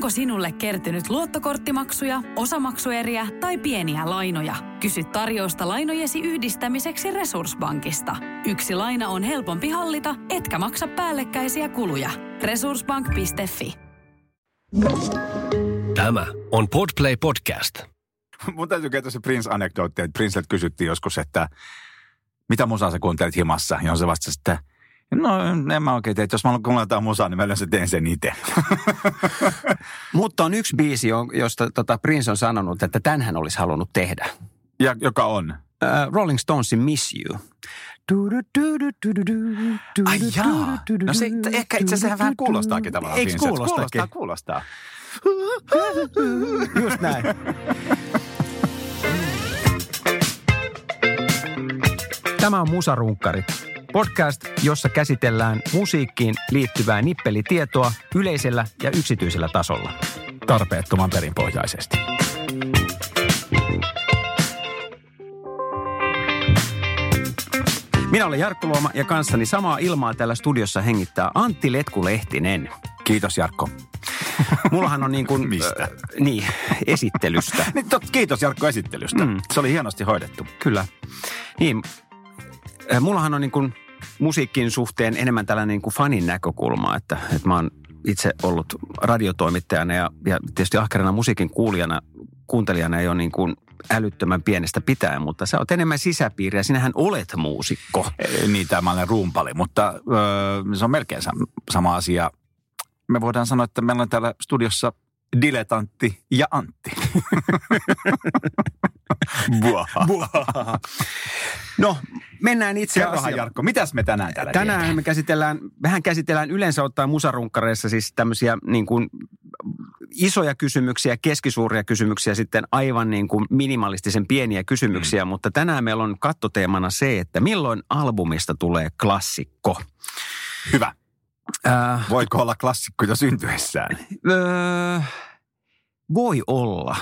Onko sinulle kertynyt luottokorttimaksuja, osamaksueriä tai pieniä lainoja? Kysy tarjousta lainojesi yhdistämiseksi Resurssbankista. Yksi laina on helpompi hallita, etkä maksa päällekkäisiä kuluja. Resurssbank.fi Tämä on Podplay Podcast. Mun täytyy kertoa se Prince-anekdootti, että Princelet kysyttiin joskus, että mitä musaa sä kuuntelet himassa? Ja se vastasi, että no en mä oikein tee, että jos mä haluan jotain musaa, niin mä yleensä teen sen itse. Mutta on yksi biisi, jo- josta tota Prince on sanonut, että tämän hän olisi halunnut tehdä. ja joka on. Uh, Rolling Stonesin Miss You. Ai jaa. No se ehkä itse asiassa vähän kuulostaakin tavallaan Eikö kuulostakin? Kuulostaa, kuulostaa. Just näin. Tämä on Musarunkkarit. Podcast, jossa käsitellään musiikkiin liittyvää nippelitietoa yleisellä ja yksityisellä tasolla. Tarpeettoman perinpohjaisesti. Minä olen Jarkko Luoma ja kanssani samaa ilmaa täällä studiossa hengittää Antti Letku-Lehtinen. Kiitos Jarkko. Mullahan on niin kuin... Mistä? Äh, niin, esittelystä. Niin, tot, kiitos Jarkko esittelystä. Mm. Se oli hienosti hoidettu. Kyllä. Niin, äh, mullahan on niin kuin musiikin suhteen enemmän tällainen niin kuin fanin näkökulma, että, että mä oon itse ollut radiotoimittajana ja, ja tietysti ahkerana musiikin kuulijana, kuuntelijana ei ole niin kuin älyttömän pienestä pitäen, mutta sä oot enemmän sisäpiiriä. Sinähän olet muusikko. Eh, Niin, tämä olen rumpali, mutta öö, se on melkein sam- sama asia. Me voidaan sanoa, että meillä on täällä studiossa diletantti ja Antti. Buaha. No, mennään itse Kerrohan asiaan. Jarkko, mitäs me tänään täällä Tänään tehdään? me käsitellään, vähän käsitellään yleensä ottaen musarunkkareissa siis tämmöisiä niin kuin isoja kysymyksiä, keskisuuria kysymyksiä, sitten aivan niin kuin minimalistisen pieniä kysymyksiä, mm. mutta tänään meillä on kattoteemana se, että milloin albumista tulee klassikko. Hyvä. Äh, Voiko olla klassikko jo syntyessään? öö, voi olla,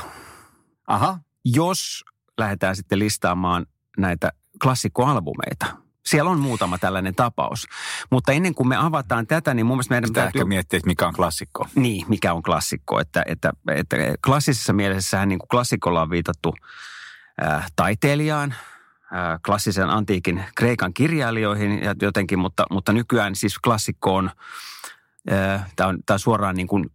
Aha. jos lähdetään sitten listaamaan näitä klassikkoalbumeita. Siellä on muutama tällainen tapaus. Mutta ennen kuin me avataan tätä, niin mun mielestä meidän Pitää täytyy... ehkä miettiä, että mikä on klassikko. Niin, mikä on klassikko. Että, että, että klassisessa mielessähän niin kuin klassikolla on viitattu äh, taiteilijaan, äh, klassisen antiikin Kreikan kirjailijoihin ja jotenkin, mutta, mutta nykyään siis klassikko on, tämä on, tää on suoraan niin kuin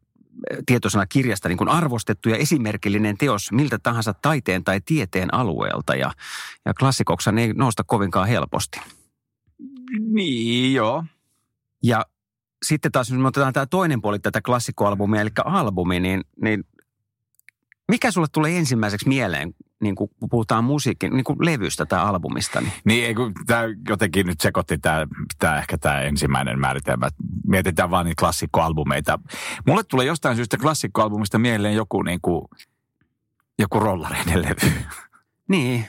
tietoisena kirjasta niin kuin arvostettu ja esimerkillinen teos miltä tahansa taiteen tai tieteen alueelta. Ja, ja klassikoksi ei nousta kovinkaan helposti. Niin, joo. Ja sitten taas, jos me otetaan tämä toinen puoli tätä klassikkoalbumia, eli albumi, niin, niin mikä sulle tulee ensimmäiseksi mieleen, niin kun puhutaan musiikin, niin kuin levystä tai albumista? Niin? Niin, tämä jotenkin nyt sekoitti tämä, tämä ehkä tämä ensimmäinen määritelmä. Mietitään vaan niitä klassikkoalbumeita. Mulle tulee jostain syystä klassikkoalbumista mieleen joku niin kuin, joku rollareiden levy. niin,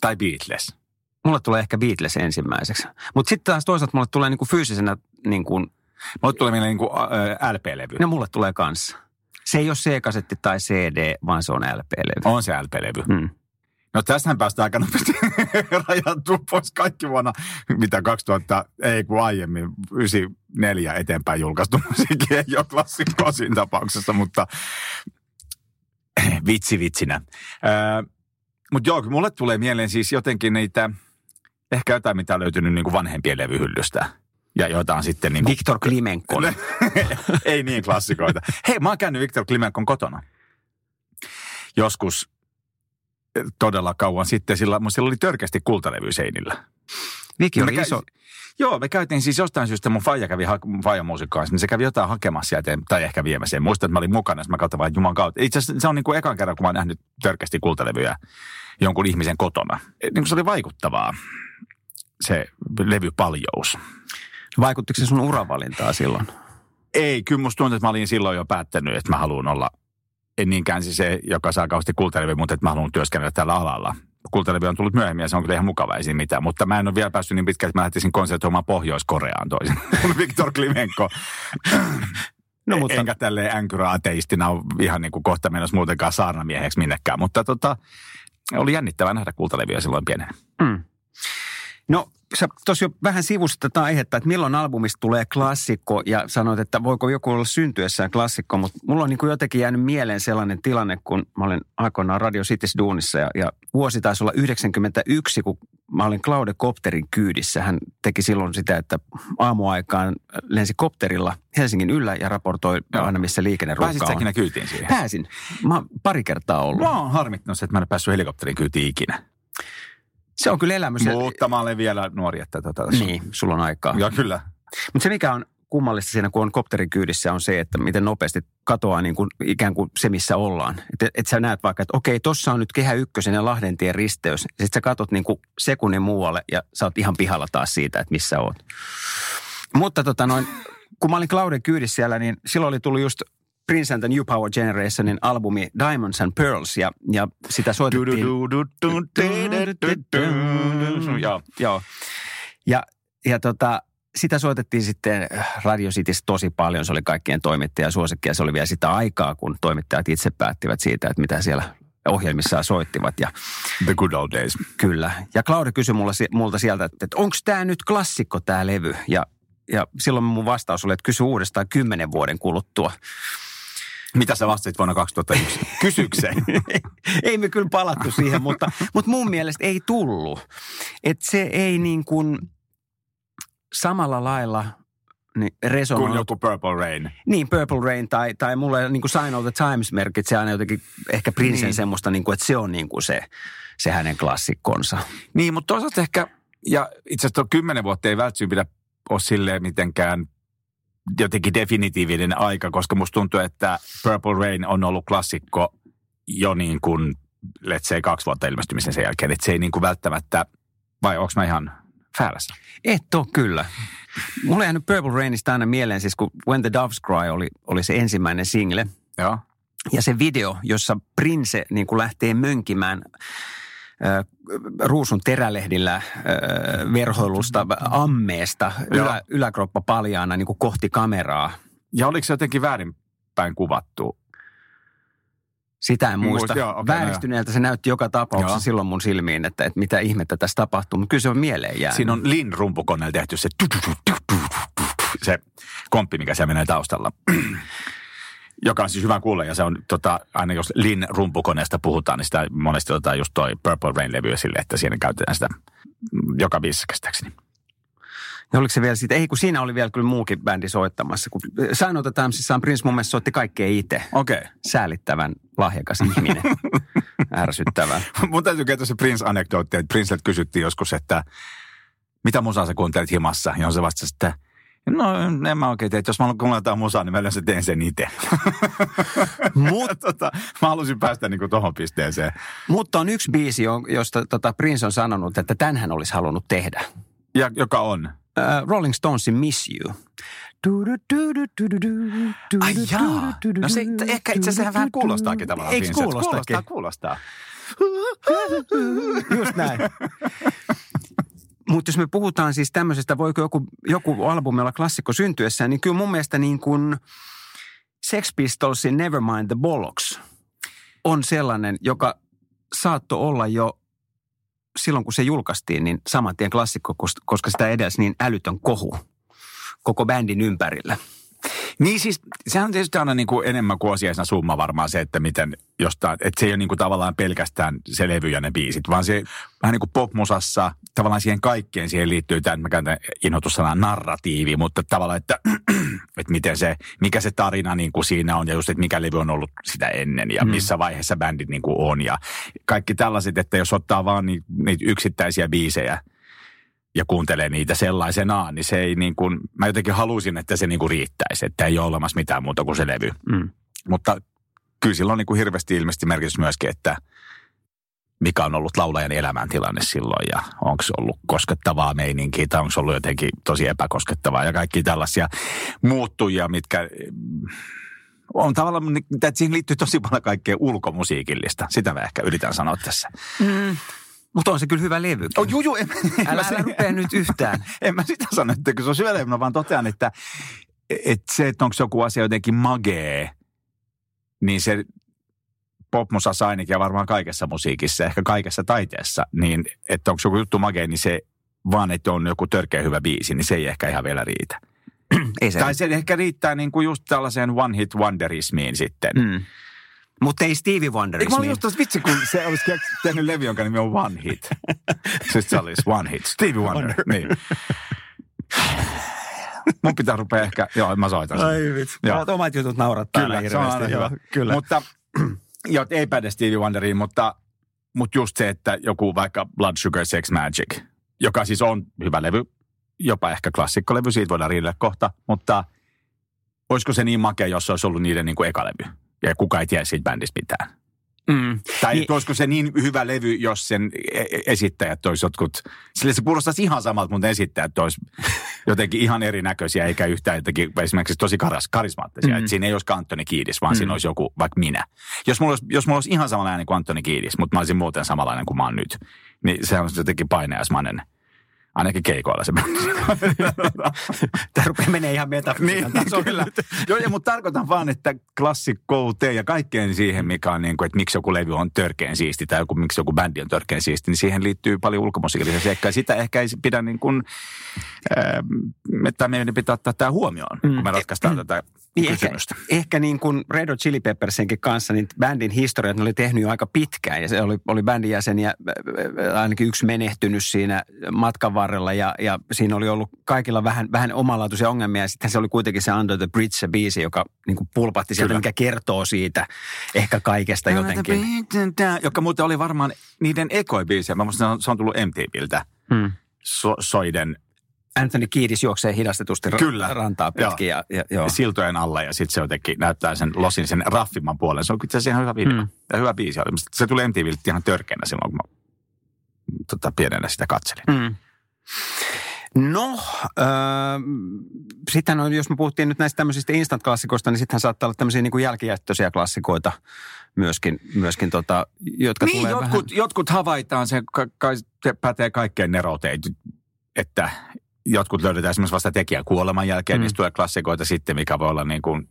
tai Beatles. mulle tulee ehkä Beatles ensimmäiseksi. Mutta sitten taas toisaalta mulle tulee niin kuin fyysisenä, niin kuin, Mulle tulee mieleen niin kuin, ä, LP-levy. no mulle tulee kanssa. Se ei ole C-kasetti tai CD, vaan se on LP-levy. On se LP-levy. Mm. No tässähän päästään aika nopeasti rajattua pois kaikki vuonna, mitä 2000, ei kun aiemmin, 94 eteenpäin julkaistu musiikki ei ole klassikkoa siinä tapauksessa, mutta vitsi vitsinä. Mutta joo, mulle tulee mieleen siis jotenkin niitä, ehkä jotain, mitä on löytynyt niin kuin vanhempien levyhyllystä. Ja joita on sitten niin kuin, Viktor Klimenkon. ei niin klassikoita. Hei, mä oon käynyt Viktor Klimenkon kotona. Joskus eh, todella kauan sitten, sillä, sillä oli törkeästi kultalevy seinillä. Viki oli iso. Joo, me käytiin siis jostain syystä, mun faija kävi, ha- niin se kävi jotain hakemassa sieltä, tai ehkä viemässä. En muista, että mä olin mukana, jos mä katsoin vaan Juman kautta. Itse asiassa se on niin kuin ekan kerran, kun mä oon nähnyt törkeästi kultalevyjä jonkun ihmisen kotona. Niin kuin se oli vaikuttavaa, se levypaljous. Vaikuttiko se sun uravalintaa silloin? Ei, kyllä musta tuntuu, että mä olin silloin jo päättänyt, että mä haluan olla, en niinkään siis se, joka saa kauheasti kultalevy, mutta että mä haluan työskennellä tällä alalla. Kultalevy on tullut myöhemmin ja se on kyllä ihan mukava, ei siinä mitään. Mutta mä en ole vielä päässyt niin pitkälle, että mä lähtisin konsertoimaan Pohjois-Koreaan toisin. Viktor Klimenko. No, mutta... mutta- Enkä tälleen änkyrä ateistina ole ihan niin kuin kohta menossa muutenkaan saarnamieheksi minnekään. Mutta tota, oli jännittävää nähdä kultalevyä silloin pienenä. Mm. No, sä tuossa jo vähän sivusit tätä aihetta, että milloin albumista tulee klassikko ja sanoit, että voiko joku olla syntyessään klassikko, mutta mulla on niin kuin jotenkin jäänyt mieleen sellainen tilanne, kun mä olin aikoinaan Radio Cities Duunissa ja, ja vuosi taisi olla 91, kun mä olin Claude Kopterin kyydissä. Hän teki silloin sitä, että aamuaikaan lensi kopterilla Helsingin yllä ja raportoi Joo. aina, missä liikenneruuhka Pääsit on. säkin kyytiin siihen? Pääsin. Mä oon pari kertaa ollut. Mä oon harmittanut, että mä en päässyt helikopterin kyytiin ikinä. Se on kyllä elämys. Mutta mä olen vielä nuori, että tota, Niin, sulla on aikaa. Ja kyllä. Mutta se mikä on kummallista siinä, kun on kopterin kyydissä, on se, että miten nopeasti katoaa niin kuin ikään kuin se, missä ollaan. Että et sä näet vaikka, että okei, tossa on nyt Kehä Ykkösen ja Lahdentien risteys. Sitten sä katot niin kuin sekunnin muualle ja sä oot ihan pihalla taas siitä, että missä oot. Mutta tota noin, kun mä olin Clauden kyydissä siellä, niin silloin oli tullut just Prince and the New Power Generationin albumi Diamonds and Pearls ja, ja sitä soitettiin. Joo. Joo. Ja, ja tota, sitä soitettiin sitten Radio Cityssä tosi paljon. Se oli kaikkien toimittajan suosikki ja se oli vielä sitä aikaa, kun toimittajat itse päättivät siitä, että mitä siellä ohjelmissaan soittivat. Ja, The good old days. kyllä. Ja Claude kysyi mulla, multa sieltä, että, että onko tämä nyt klassikko tämä levy? Ja, ja silloin mun vastaus oli, että kysy uudestaan kymmenen vuoden kuluttua. Mitä sä vastasit vuonna 2001? Kysykseen. ei me kyllä palattu siihen, mutta, mutta mun mielestä ei tullut. Että se ei niin kuin samalla lailla niin Kun resonoinut. joku Purple Rain. Niin, Purple Rain tai, tai mulle niin kuin Sign of the Times merkitsee aina jotenkin ehkä Princen Niin. niin. semmoista, niin kuin, että se on niin kuin se, se hänen klassikkonsa. Niin, mutta toisaalta ehkä, ja itse asiassa kymmenen vuotta ei välttämättä pidä ole silleen mitenkään jotenkin definitiivinen aika, koska musta tuntuu, että Purple Rain on ollut klassikko jo niin kuin, let's say, kaksi vuotta ilmestymisen sen jälkeen. Että se ei niin kuin välttämättä, vai onko mä ihan väärässä? Et ole kyllä. Mulle jäänyt Purple Rainista aina mieleen, siis kun When the Doves Cry oli, oli se ensimmäinen single. Joo. Ja se video, jossa Prince niin kuin lähtee mönkimään ruusun terälehdillä verhoilusta ammeesta Joo. ylä, yläkroppa paljaana niin kuin kohti kameraa. Ja oliko se jotenkin väärinpäin kuvattu? Sitä en Muist- muista. joo, okei, no Vääristyneeltä se näytti joka tapauksessa Joo. silloin mun silmiin, että, että mitä ihmettä tässä tapahtuu. Mutta kyllä se on mieleen jäänyt. Siinä on Lin rumpukoneella tehty se, se komppi, mikä siellä menee taustalla. Joka on siis hyvä kuulla ja se on tota, aina jos Lin rumpukoneesta puhutaan, niin sitä monesti otetaan just toi Purple Rain-levy esille, että siinä käytetään sitä joka biisissä käsittääkseni. Ja oliko se vielä siitä? Ei, kun siinä oli vielä kyllä muukin bändi soittamassa. Kun Sign of the Timesissaan Prince mun mielestä soitti kaikkea itse. Okei. Okay. Säälittävän lahjakas ihminen. Ärsyttävää. Mun täytyy kertoa se Prince-anekdootti, että Princeltä kysyttiin joskus, että mitä musaa sä kuuntelet himassa? Ja se vastasi, että no en mä oikein että jos mä haluan jotain musaa, niin mä yleensä teen sen itse. Mutta tota, mä halusin päästä niinku tohon pisteeseen. Mutta on yksi biisi, jo- josta tota Prince on sanonut, että tämän hän olisi halunnut tehdä. Ja, joka on? Uh, Rolling Stonesin Miss You. Ai jaa. No se ehkä itse asiassa vähän kuulostaakin tavallaan. Eikö kuulostakin? Kuulostaa, kuulostaa. Just näin. Mutta jos me puhutaan siis tämmöisestä, voiko joku, joku albumi olla klassikko syntyessään, niin kyllä mun mielestä niin kuin Sex Pistolsin Nevermind the Bollocks on sellainen, joka saattoi olla jo silloin, kun se julkaistiin, niin saman tien klassikko, kos- koska sitä edelsi niin älytön kohu koko bändin ympärillä. Niin siis, sehän on tietysti aina niin kuin enemmän kuin osiaisena summa varmaan se, että miten jostain, että se ei ole niin kuin tavallaan pelkästään se levy ja ne biisit, vaan se vähän niin kuin popmusassa, tavallaan siihen kaikkeen siihen liittyy tämä, mä käytän inhotussanaa narratiivi, mutta tavallaan, että, että miten se, mikä se tarina niin kuin siinä on ja just, että mikä levy on ollut sitä ennen ja Mm. missä vaiheessa bändit niin kuin on ja kaikki tällaiset, että jos ottaa vaan ni- niitä yksittäisiä biisejä, ja kuuntelee niitä sellaisenaan, niin se ei niin kuin, mä jotenkin halusin, että se niin kuin riittäisi, että ei ole olemassa mitään muuta kuin se levy. Mm. Mutta kyllä sillä on niin kuin hirveästi ilmeisesti merkitys myöskin, että mikä on ollut laulajan elämäntilanne silloin ja onko se ollut koskettavaa meininkiä tai onko se ollut jotenkin tosi epäkoskettavaa ja kaikki tällaisia muuttujia, mitkä mm, on tavallaan, niin- että siihen liittyy tosi paljon kaikkea ulkomusiikillista. Sitä mä ehkä yritän sanoa tässä. Mm. Mutta on se kyllä hyvä levy. Oh, juu, juu, en, en Älä, mä älä rupea nyt yhtään. en mä sitä sano, että se on syvälleen, mä vaan totean, että, että se, että onko joku asia jotenkin magee, niin se popmusassa ainakin ja varmaan kaikessa musiikissa, ehkä kaikessa taiteessa, niin että onko joku juttu magee, niin se vaan että on joku törkeä hyvä biisi, niin se ei ehkä ihan vielä riitä. Ei se. Tai se ehkä riittää niin kuin just tällaiseen one hit wonderismiin sitten. Mm. Mutta ei Stevie Eikö mä olin just vitsi, kun se olisi tehnyt levy, jonka nimi on One Hit. Siis se olisi One Hit. Stevie Wonder. niin. Mun pitää rupea ehkä, joo, mä soitan sen. Ai vitsi. Joo. Omat jutut naurattaa Kyllä, se on aina hyvä. Kyllä. Mutta, joo, ei päde Stevie Wonderiin, mutta, mutta just se, että joku vaikka Blood Sugar Sex Magic, joka siis on hyvä levy, jopa ehkä klassikkolevy, siitä voidaan riidellä kohta, mutta olisiko se niin makea, jos se olisi ollut niiden niin kuin eka levy? Ja kuka ei tiedä siitä bändistä mitään. mm. Tai Niin- olisiko se niin hyvä levy, jos sen e- e- esittäjät olisi jotkut, sille se kuulostaisi ihan samalta, mutta esittäjät olisi jotenkin ihan erinäköisiä, eikä yhtään jotenkin esimerkiksi tosi karas, karismaattisia. Mm. Siinä ei olisi Antoni Kiidis, vaan mm. siinä olisi joku, vaikka minä. Jos mulla olisi, jos mulla olisi ihan samanlainen kuin Antoni Kiidis, mutta mä olisin muuten samanlainen kuin mä oon nyt, niin se on jotenkin paineasmainen. Ainakin keikoilla se Tämä rupeaa menee ihan metafysiikan niin, tasolle. kyllä. Joo, ja, mutta tarkoitan vaan, että klassikkouteen ja kaikkeen siihen, mikä on niin kuin, että miksi joku levy on törkeän siisti tai joku, miksi joku bändi on törkeän siisti, niin siihen liittyy paljon ulkomusiikillisia seikkoja. Sitä ehkä ei pidä niin kuin, äh, että meidän pitää ottaa tämä huomioon, mm. kun me ratkaistaan tätä Niin ehkä, kysymystä. ehkä niin kuin Red Hot Chili Peppersinkin kanssa, niin bändin historiat ne oli tehnyt jo aika pitkään. Ja se oli, oli bändin jäseniä, ainakin yksi menehtynyt siinä matkan varrella. Ja, ja siinä oli ollut kaikilla vähän, vähän omanlaatuisia ongelmia. Ja sitten se oli kuitenkin se Under the Bridge se biisi, joka niin kuin pulpatti sieltä, Kyllä. mikä kertoo siitä ehkä kaikesta jotenkin. Joka muuten oli varmaan niiden ekoibiisiä. Mä muistan, se on tullut MTVltä. Hmm. So, soiden Anthony Kiedis juoksee hidastetusti ra- Kyllä. rantaa pitkin. Ja, ja, joo. siltojen alla ja sitten se jotenkin näyttää sen losin sen raffimman puolen. Se on itse asiassa ihan hyvä video. Mm. Ja hyvä biisi Se tuli MTVltä ihan törkeänä silloin, kun mä tota, pienenä sitä katselin. Mm. No, äh, sitten on, jos me puhuttiin nyt näistä tämmöisistä instant-klassikoista, niin sittenhän saattaa olla tämmöisiä niin kuin jälkijättöisiä klassikoita myöskin, myöskin tota, jotka Niin, tulee jotkut, vähän... jotkut havaitaan, se, ka, se pätee kaikkeen nerouteen, että jotkut löydetään esimerkiksi vasta tekijän kuoleman jälkeen, Mm. niistä tulee klassikoita sitten, mikä voi olla niin kuin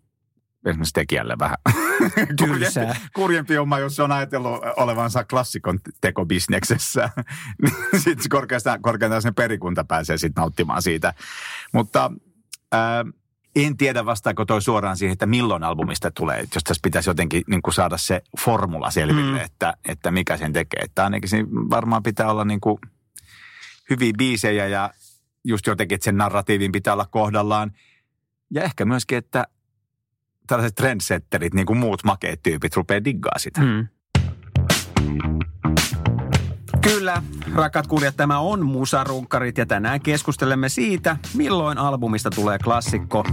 esimerkiksi tekijälle vähän kurjempi, kurjempi homma, jos se on ajatellut olevansa klassikon tekobisneksessä. niin sitten korkeastaan, korkeintaan sen perikunta pääsee sitten nauttimaan siitä. Mutta ää, en tiedä vastaako toi suoraan siihen, että milloin albumista tulee. Jos tässä pitäisi jotenkin niin kuin saada se formula selville, mm. että, että mikä sen tekee. Että ainakin siinä varmaan pitää olla niin kuin hyviä biisejä ja just jotenkin, että sen narratiivin pitää olla kohdallaan. Ja ehkä myöskin, että tällaiset trendsetterit, niin kuin muut makeet tyypit, rupeaa diggaa sitä. Mm. Kyllä, rakat kuulijat, tämä on Musarunkkarit ja tänään keskustelemme siitä, milloin albumista tulee klassikko.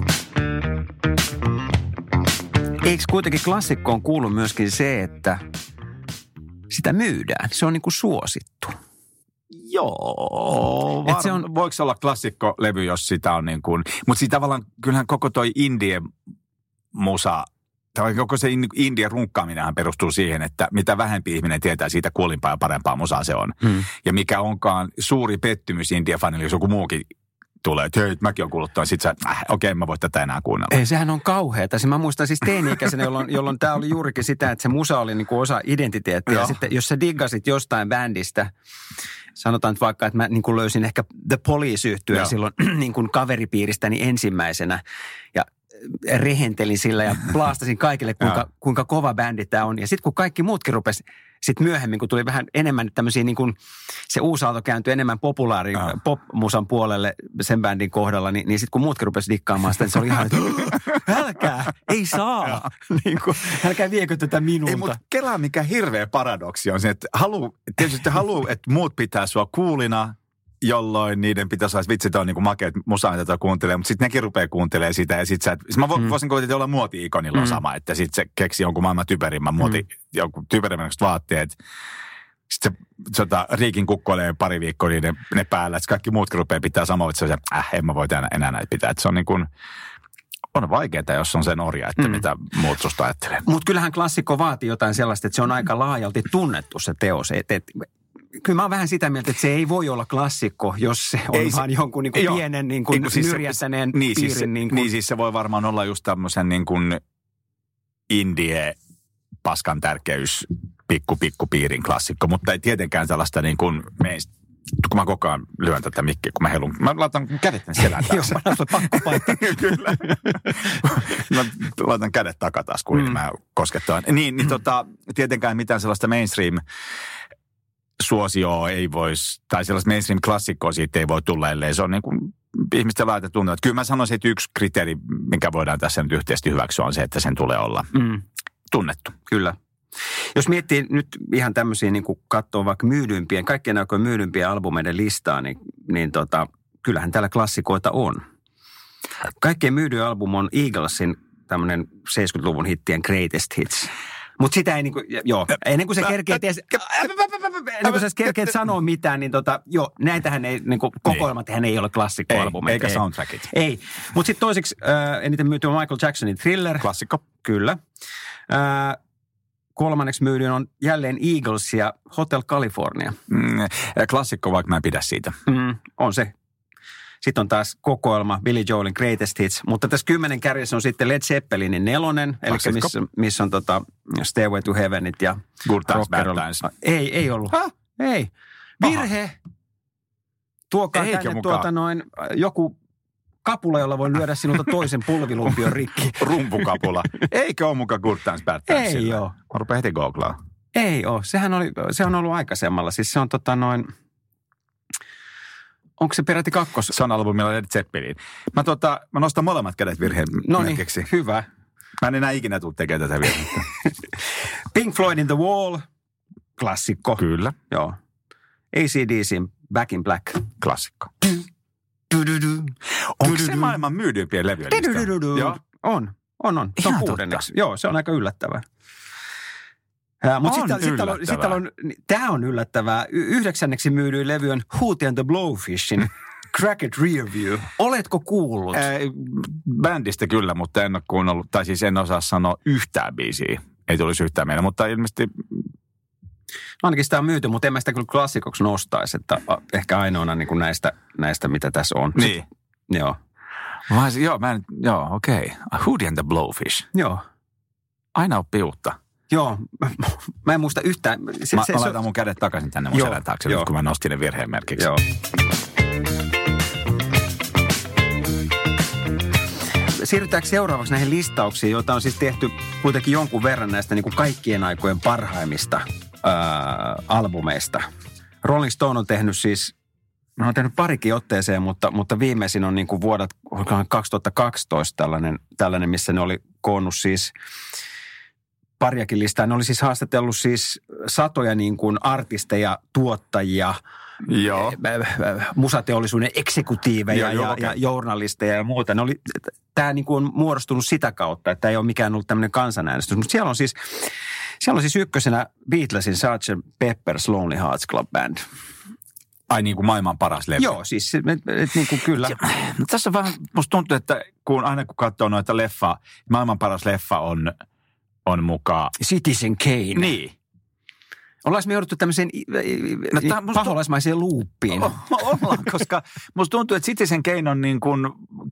Eikö kuitenkin klassikkoon kuulu myöskin se, että sitä myydään? Se on niin kuin suosittu. Joo, Et var, se on- voiko se olla klassikkolevy, jos sitä on niin kuin, mutta siitä tavallaan, kyllähän koko toi indie musa, tai koko se in- indie runkkaaminenhan perustuu siihen, että mitä vähempi ihminen tietää siitä kuolimpaa ja parempaa musaa se on. Hmm. Ja mikä onkaan suuri pettymys indie-fanille, jos joku muukin tulee, että hei, mäkin olen kuullut tuon, sit sä, äh, okei, mä voin tätä enää kuunnella. Ei, sehän on kauheata. Siis mä muistan siis teini-ikäisenä, jolloin, jolloin tämä oli juurikin sitä, että se musa oli niin kuin osa identiteettiä. Ja Joo. sitten jos sä diggasit jostain bändistä, sanotaan nyt vaikka, että mä niin kuin löysin ehkä The Police yhtyä Joo. silloin niin kuin kaveripiiristäni ensimmäisenä. Ja rehentelin sillä ja blaastasin kaikille, kuinka, kuinka kova bändi tämä on. Ja sitten kun kaikki muutkin rupesi, sitten myöhemmin, kun tuli vähän enemmän tämmöisiä niin kuin, se uusi aalto kääntyi enemmän populaari Joo. pop-musan puolelle sen bändin kohdalla, niin, niin sitten kun muutkin rupesi dikkaamaan sitä, niin se oli ihan, että älkää, ei saa, niin kuin, älkää viekö tätä minulta. Ei, mutta kelaa mikä hirveä paradoksi on se, että haluu, tietysti haluu, että muut pitää sua kuulina, jolloin niiden pitäisi olla, vitsi, on niin makea, että musaa tätä kuuntelee, mutta sitten nekin rupeaa kuuntelemaan sitä ja sitten sä, et- siis mä vo, Mm. voisin että olla muoti-ikonilla on Mm. sama, että sitten se keksi jonkun maailman typerimmän muoti, mm. jonkun typerimmän vaatteet, sitten se tota, Riikin kukkoilee pari viikkoa niiden, ne päällä, että kaikki muutkin rupeaa pitää samaa, että se on se, äh, en mä voi enää, enää näitä pitää. Että se on niin kuin, on vaikeaa, jos on sen orja, että mm. mitä muut susta ajattelee. Mutta kyllähän klassikko vaatii jotain sellaista, että se on aika laajalti tunnettu se teos. Et, et, kyllä mä oon vähän sitä mieltä, että se ei voi olla klassikko, jos se on Ei se- vaan jonkun niin kuin Joo. pienen niin kuin Niin siis se- nyrjähtäneen niin, piirin. siis, se- niin kuin, niin siis se voi varmaan olla just tämmöisen niin kuin indie paskan tärkeys pikku pikku piirin klassikko, mutta ei tietenkään tällaista niin kuin meistä kun mä koko ajan lyön tätä mikkiä, kun mä heilun. Mä laitan kädet tänne selän Joo, taakse. mä näen pakko paikka. Kyllä. mä laitan kädet takataskuun, niin Mm. mä koskettaan. Niin, niin tota, tietenkään mitään sellaista mainstream suosioa ei voisi, tai sellaista mainstream klassikkoa siitä ei voi tulla, ellei se on niin kuin ihmisten laita tuntuu. Että Kyllä mä sanoisin, että yksi kriteeri, minkä voidaan tässä nyt yhteisesti hyväksyä, on se, että sen tulee olla Mm, tunnettu. kyllä. Jos miettii nyt ihan tämmöisiä, niin kuin katsoo vaikka myydyimpien, kaikkien aikojen myydympien albumeiden listaa, niin, niin tota, kyllähän täällä klassikoita on. Kaikkein myydyin album on Eaglesin tämmöinen 70-luvun hittien Greatest Hits. Mutta sitä ei niinku, joo, ennen kuin se kerkeet, ennen kuin sä kerkeet sanoa mitään, niin tota, joo, näitähän ei, niinku, kokoelmat hän ei ole klassikkoalbumeita. Ei, eikä soundtrackit. Ei, mutta sitten toiseksi äh, eniten myyty on Michael Jacksonin Thriller. Klassikko. Kyllä. Äh, kolmanneksi myydyin on jälleen Eagles ja Hotel California. Mm, klassikko, vaikka mä en pidä siitä. Mm, on se. Sitten on taas kokoelma Billy Joelin Greatest Hits. Mutta tässä kymmenen kärjessä on sitten Led Zeppelinin nelonen, eli missä, missä on tota Stairway to Heavenit ja Good Times, Bad. Times. Ei, ei ollut. Häh? Ei. Aha. Virhe. Tuokaa Eikö tänne mukaan? tuota noin, äh, joku kapula, jolla voi lyödä sinulta toisen pulvilumpion rikki. Rumpukapula. Eikö ole mukaan Good Times, Bad Times? Ei oo. Mä rupean heti googlaa. Ei ole. Sehän oli, se on ollut aikaisemmalla. Siis se on tota noin, onko se peräti kakkos? Se on albumilla Led Zeppelin. Mä, tota, mä nostan molemmat kädet virheen No niin, hyvä. Mä en enää ikinä tule tekemään tätä virhettä. Pink Floydin The Wall, klassikko. Kyllä, Joo. ACDC Back in Black. klassikko. Onko se maailman lista? Joo. On, on, on. Se on kuudenneksi. Joo, se on aika yllättävää. Mutta On sitten sit täällä on, sit täällä on, tämä on yllättävää. Yhdeksänneksi myydyin levy on Hootie and the Blowfishin Cracket Rearview. Oletko kuullut? Ää, bändistä kyllä, mutta en ole kuunnellut, tai siis en osaa sanoa yhtään biisiä. Ei tulisi yhtään mieleen, mutta ilmeisesti Ainakin sitä on myyty, mutta en mä sitä kyllä klassikoksi nostaisi, että ehkä ainoana niin kuin näistä, näistä, mitä tässä on. niin. Joo. Vai, joo, mä en, joo, okei. Okay. Hootie and the Blowfish. Joo. Aina oppii uutta. Joo. Mä en muista yhtään. Se, Mä, se, mä se, laitan mun kädet takaisin tänne mun Joo, selän taakse, joo. nyt kun mä nostin ne virheen merkiksi. Joo. Siirrytäänkö seuraavaksi näihin listauksiin, joita on siis tehty kuitenkin jonkun verran näistä niin kuin kaikkien aikojen parhaimmista ää, albumeista. Rolling Stone on tehnyt siis, ne on tehnyt parikin otteeseen, mutta, mutta viimeisin on niin kuin olikohan 2012 tällainen, tällainen, missä ne oli koonnut siis pariakin listaa. Ne oli siis haastatellut siis satoja niin kuin artisteja, tuottajia, Joo. äh, musateollisuuden eksekutiiveja Joo, ja, okei. ja journalisteja ja muuta. Ne oli, tämä niin kuin on muodostunut sitä kautta, että ei ole mikään ollut tämmöinen kansanäänestys. Mutta siellä on siis, siellä on siis ykkösenä Beatlesin Sgt. Pepper's Lonely Hearts Club Band. Ai niin kuin maailman paras levy. Joo, siis et, et, niin kuin kyllä. No Tässä vähän, musta tuntuu, että kun aina kun katsoo noita leffa, maailman paras leffa on, on mukaan. Citizen Kane. Niin. Ollaanko me jouduttu tämmöiseen No musta- paholaismaiseen luuppiin? O- Ollaan, koska musta tuntuu, että Citizen Kane on niin kuin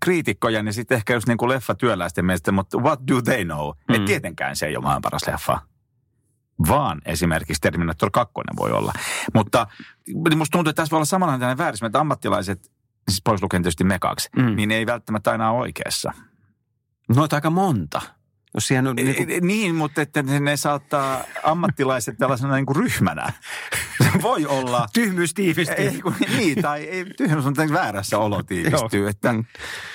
kriitikkoja, niin sitten ehkä just niin kuin leffatyöläisten mielestä, mutta what do they know? Mm. Mm. Et tietenkään se ei ole maailman paras leffa. Vaan esimerkiksi Terminator 2 voi olla. Mutta musta tuntuu, että tässä voi olla samanlainen väärin, että ammattilaiset, siis pois lukien tietysti me kaksi, mm. Niin ei välttämättä aina ole oikeassa. Noita aika monta. Jos siihen on, niin kuin, niin mutta että ne saattaa ammattilaiset tällaisena niin kuin ryhmänä. Se voi olla. tyhmyys tiivistyy. Ei, kun, niin, tai ei, tyhmyys on väärässä olo tiivistyy. Että, Mm.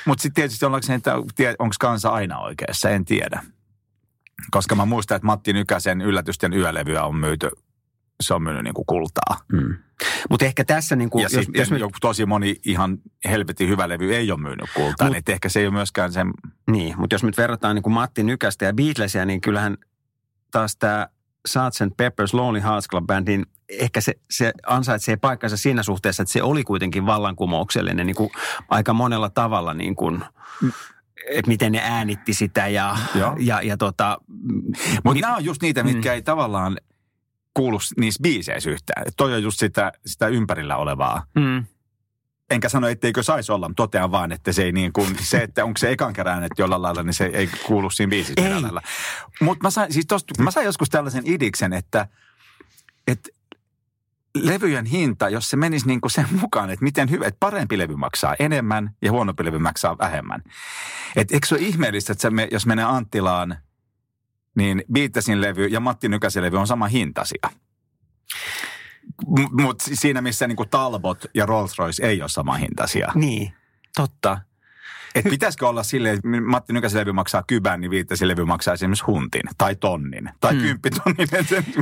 mutta sitten tietysti ollaanko se, että onko kansa aina oikeassa, en tiedä. Koska mä muistan, että Matti Nykäsen yllätysten yölevyä on myyty, se on myynyt niin kuin kultaa. Mm. Mutta ehkä tässä, niin kuin, ja jos, sitten jos me, joku tosi moni ihan helvetin hyvä levy ei ole myynyt kultaa, Mut- niin ehkä se ei ole myöskään sen... niin, mutta jos nyt verrataan niin kuin Matti Nykästä ja Beatlesia, niin kyllähän taas tämä Sgt. Pepper's Lonely Hearts Club Band, niin ehkä se, se ansaitsee paikkansa siinä suhteessa, että se oli kuitenkin vallankumouksellinen niin kuin aika monella tavalla niin kuin, että miten ne äänitti sitä ja, Joo. ja, ja tota, Mutta nämä on just niitä, mitkä Mm. ei tavallaan kuulu niissä biiseissä yhtään. Toi on just sitä, sitä ympärillä olevaa. mm, Enkä sano, etteikö saisi olla, mutta totean vaan, että se ei niin kuin, se, että onko se ekan kerran, että jollain lailla, niin se ei kuulu siinä biisissä Ei. lailla. Mutta mä sain, siis tosta, mä sain joskus tällaisen idiksen, että, että levyjen hinta, jos se menisi niin kuin sen mukaan, että miten hyvä, että parempi levy maksaa enemmän ja huonompi levy maksaa vähemmän. Et eikö se ole ihmeellistä, että se, me- jos menee Anttilaan, niin Beatlesin levy ja Matti Nykäsen levy on sama hintaisia. Mutta siinä, missä niin kuin Talbot ja Rolls-Royce ei ole sama hintaisia. Niin, totta. Et pitäisikö olla silleen, että Matti Nykäsen levy maksaa kybän, niin Viittasin levy maksaa esimerkiksi huntin tai tonnin tai Mm. kymppitonnin. Et-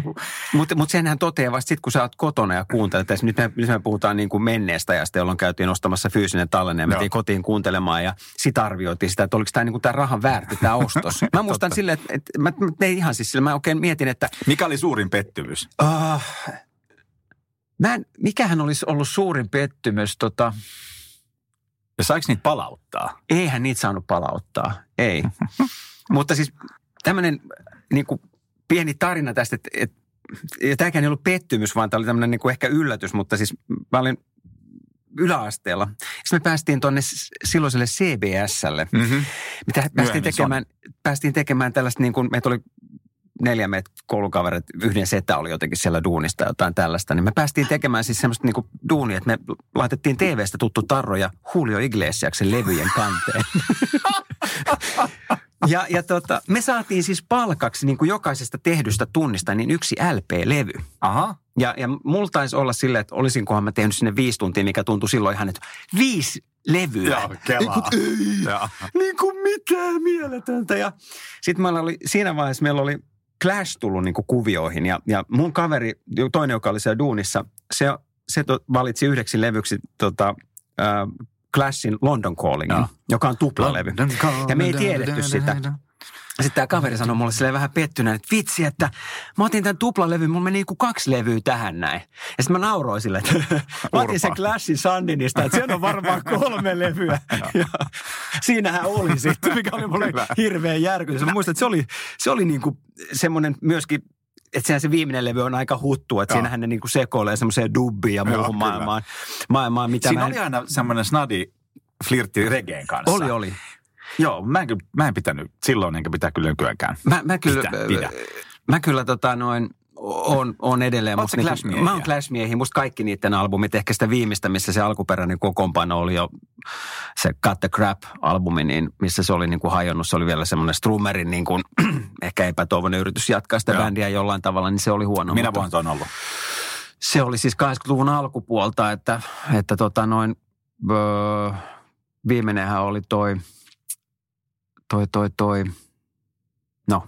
Mutta mut senhän toteaa vasta sitten, kun sä oot kotona ja kuuntelet. Tässä Nyt me, nyt me puhutaan niin kuin menneestä ajasta, jolloin käytiin ostamassa fyysinen tallenne ja mentiin kotiin kuuntelemaan ja sit arvioitiin sitä, että oliko tämä niin rahan väärti tämä ostos. Mä muistan silleen, että, että mä, mä tein ihan siis sille, mä oikein mietin, että Mikä oli suurin pettymys? uh, mä en, mikähän olisi ollut suurin pettymys, tota, Ja saiko niitä palauttaa? eihän niitä saanut palauttaa, ei. Mutta siis tämmöinen niin kuin pieni tarina tästä, että, että ja tämäkään ei ollut pettymys, vaan tämä oli tämmöinen niin kuin ehkä yllätys, mutta siis mä olin yläasteella. Sitten me päästiin tuonne silloiselle CBSlle, Mm-hmm. mitä päästiin Myöhemmin tekemään, päästiin tekemään tällaista niin kuin, meitä oli neljä meitä koulukaverit, yhden setä oli jotenkin siellä duunista jotain tällaista, niin me päästiin tekemään siis semmoista niin kuin duunia, että me laitettiin TVstä tuttu Tarro ja Julio Iglesiaksen levyjen kanteen. ja ja tota, me saatiin siis palkaksi niin kuin jokaisesta tehdystä tunnista niin yksi LP-levy. Aha. Ja, ja mulla taisi olla silleen, että olisinkohan mä tehnyt sinne viisi tuntia, mikä tuntui silloin ihan, että viisi levyä. Joo, kelaa. Ei, Joo. niin kuin mitään mieletöntä. Ja sitten meillä oli, siinä vaiheessa meillä oli Clash tullut niin kuin kuvioihin ja, ja mun kaveri, toinen joka oli siellä duunissa, se, se to, valitsi yhdeksi levyksi tota, äh, Clashin London Callingin, Joo. joka on tuplalevy. Ja me ei tiedetty sitä. Sitten tämä kaveri sanoi mulle silleen vähän pettyneen, että vitsi, että mä otin tämän tuplalevyn, mulla meni niinku kaksi levyä tähän näin. Ja sitten mä nauroin sille, että mä otin sen. Clashin Sandinista, että siinä on varmaan kolme levyä. Ja siinähän oli sitten, mikä oli mulle Hyvä. hirveän järkytys. Mä muistan, että se oli, se oli niinku semmoinen myöskin, että sehän se viimeinen levy on aika huttu, että Joo. siinähän ne niinku sekoilee semmoiseen dubbiin ja Joo, muuhun kyllä. maailmaan, maailmaan, mitä Siinä mä en- oli aina semmoinen snadi flirtti regeen kanssa. oli, oli. Joo, mä en, mä en pitänyt silloin enkä pitää kyllä nykyäänkään. Mä, mä kyllä, Pidä, pidä. mä kyllä tota noin, on, on edelleen. Sä niinku- Clash-miehiä? Mä oon Clash-miehiä. Musta kaikki niiden albumit, ehkä sitä viimeistä, missä se alkuperäinen kokoonpano oli jo se Cut the Crap-albumi, niin missä se oli niin kuin hajonnut. Se oli vielä semmoinen Strummerin niin kuin, ehkä epätoivoinen yritys jatkaa sitä Joo. bändiä jollain tavalla, niin se oli huono. Minä mutta vuonna se on ollut? Se oli siis 80-luvun alkupuolta, että, että tota noin, öö, viimeinenhän oli toi, toi, toi, toi, no,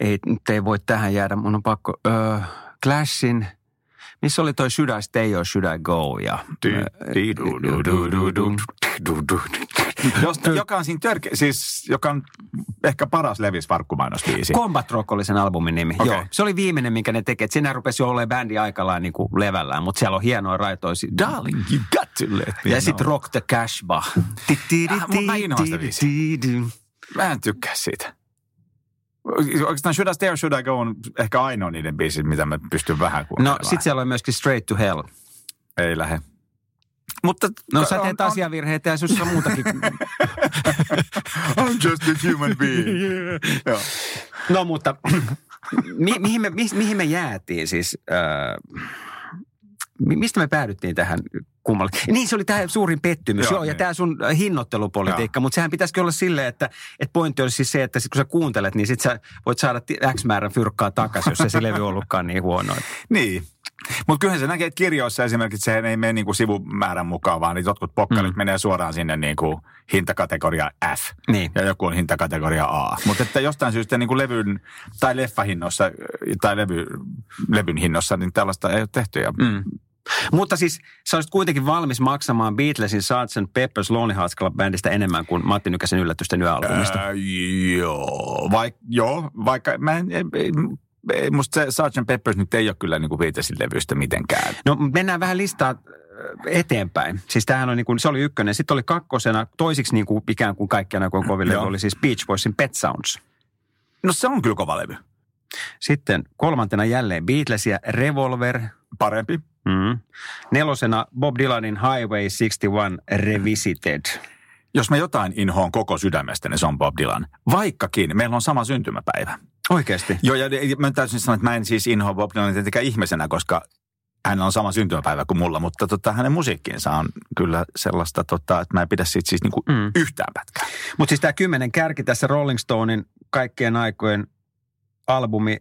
ei, nyt ei voi tähän jäädä, mun on pakko, öö, Clashin, missä oli toi Should I Stay or Should I Go? Ja, Jos, joka on siinä törke, siis joka on ehkä paras Levis farkkumainospiisi. Combat Rock oli sen albumin nimi. Okei. Joo, se oli viimeinen, minkä ne teki. Siinä rupesi jo olemaan bändi aikallaan niin kuin levällään, mutta siellä on hienoa raitoisia. Darling, you got me Ja sitten. Rock the Cashba. Ah, mä inhoan sitä Mä en tykkää siitä. Oikeastaan Should I Stay or Should I Go on ehkä ainoa niiden biisit, mitä mä pystyn vähän No kuuntelemaan. sit siellä on myöskin Straight to Hell. Ei lähde. Mutta No sä teet on- asiavirheitä ja sussa on muutakin. I'm just a human being. Joo. no mutta mi- mihin, me, mi- mihin me jäätiin siis? Äh, mi- mistä me päädyttiin tähän kummalle? Niin se oli tämä suurin pettymys. Joo, Joo, ja niin. tämä sun hinnoittelupolitiikka. Mutta sehän pitäisikin olla silleen, että, että pointti olisi siis se, että sit kun sä kuuntelet, niin sit sä voit saada X määrän fyrkkaa takaisin, jos ei se levy ollutkaan niin huono. Niin. Mutta kyllähän se näkee, että kirjoissa esimerkiksi se ei mene niinku sivumäärän mukaan, vaan niin jotkut pokkarit mm. menee suoraan sinne niinku hintakategoria F. Niin. Ja joku on hintakategoria A. Mutta että jostain syystä niinku levyn tai leffahinnossa tai levy, levyn hinnossa, niin tällaista ei ole tehty. Ja Mm. Mutta siis sä olisit kuitenkin valmis maksamaan Beatlesin Sgt. Pepper's Lonely Hearts Club Bandista enemmän kuin Matti Nykäsen yllätysten yöalbumista. Ää, joo, vaik, joo, vaikka mä en, ei- ei- musta se Sgt. Peppers nyt ei ole kyllä niinku Beatlesin levystä mitenkään. No mennään vähän listaa äh, eteenpäin. Siis tämähän on niin kuin, se oli ykkönen. Sitten oli kakkosena, toisiksi niin kuin ikään kuin kaikkiaan aikojen koville, Joo. oli siis Beach Boysin Pet Sounds. No se on kyllä kova levy. Sitten kolmantena jälleen Beatles ja Revolver. Parempi. Mm. Nelosena Bob Dylanin Highway 61 Revisited. Jos mä jotain inhoon koko sydämestä, niin se on Bob Dylan. Vaikkakin meillä on sama syntymäpäivä. Oikeasti? Joo, ja mä täysin sanoa, että mä en siis inhoa Bob Dylanin tietenkään ihmisenä, koska hän on sama syntymäpäivä kuin mulla, mutta tota, hänen musiikkiinsa on kyllä sellaista, tota, että mä en pidä siitä siis niinku mm. yhtään pätkää. Mutta siis tämä kymmenen kärki tässä Rolling Stonein kaikkien aikojen albumi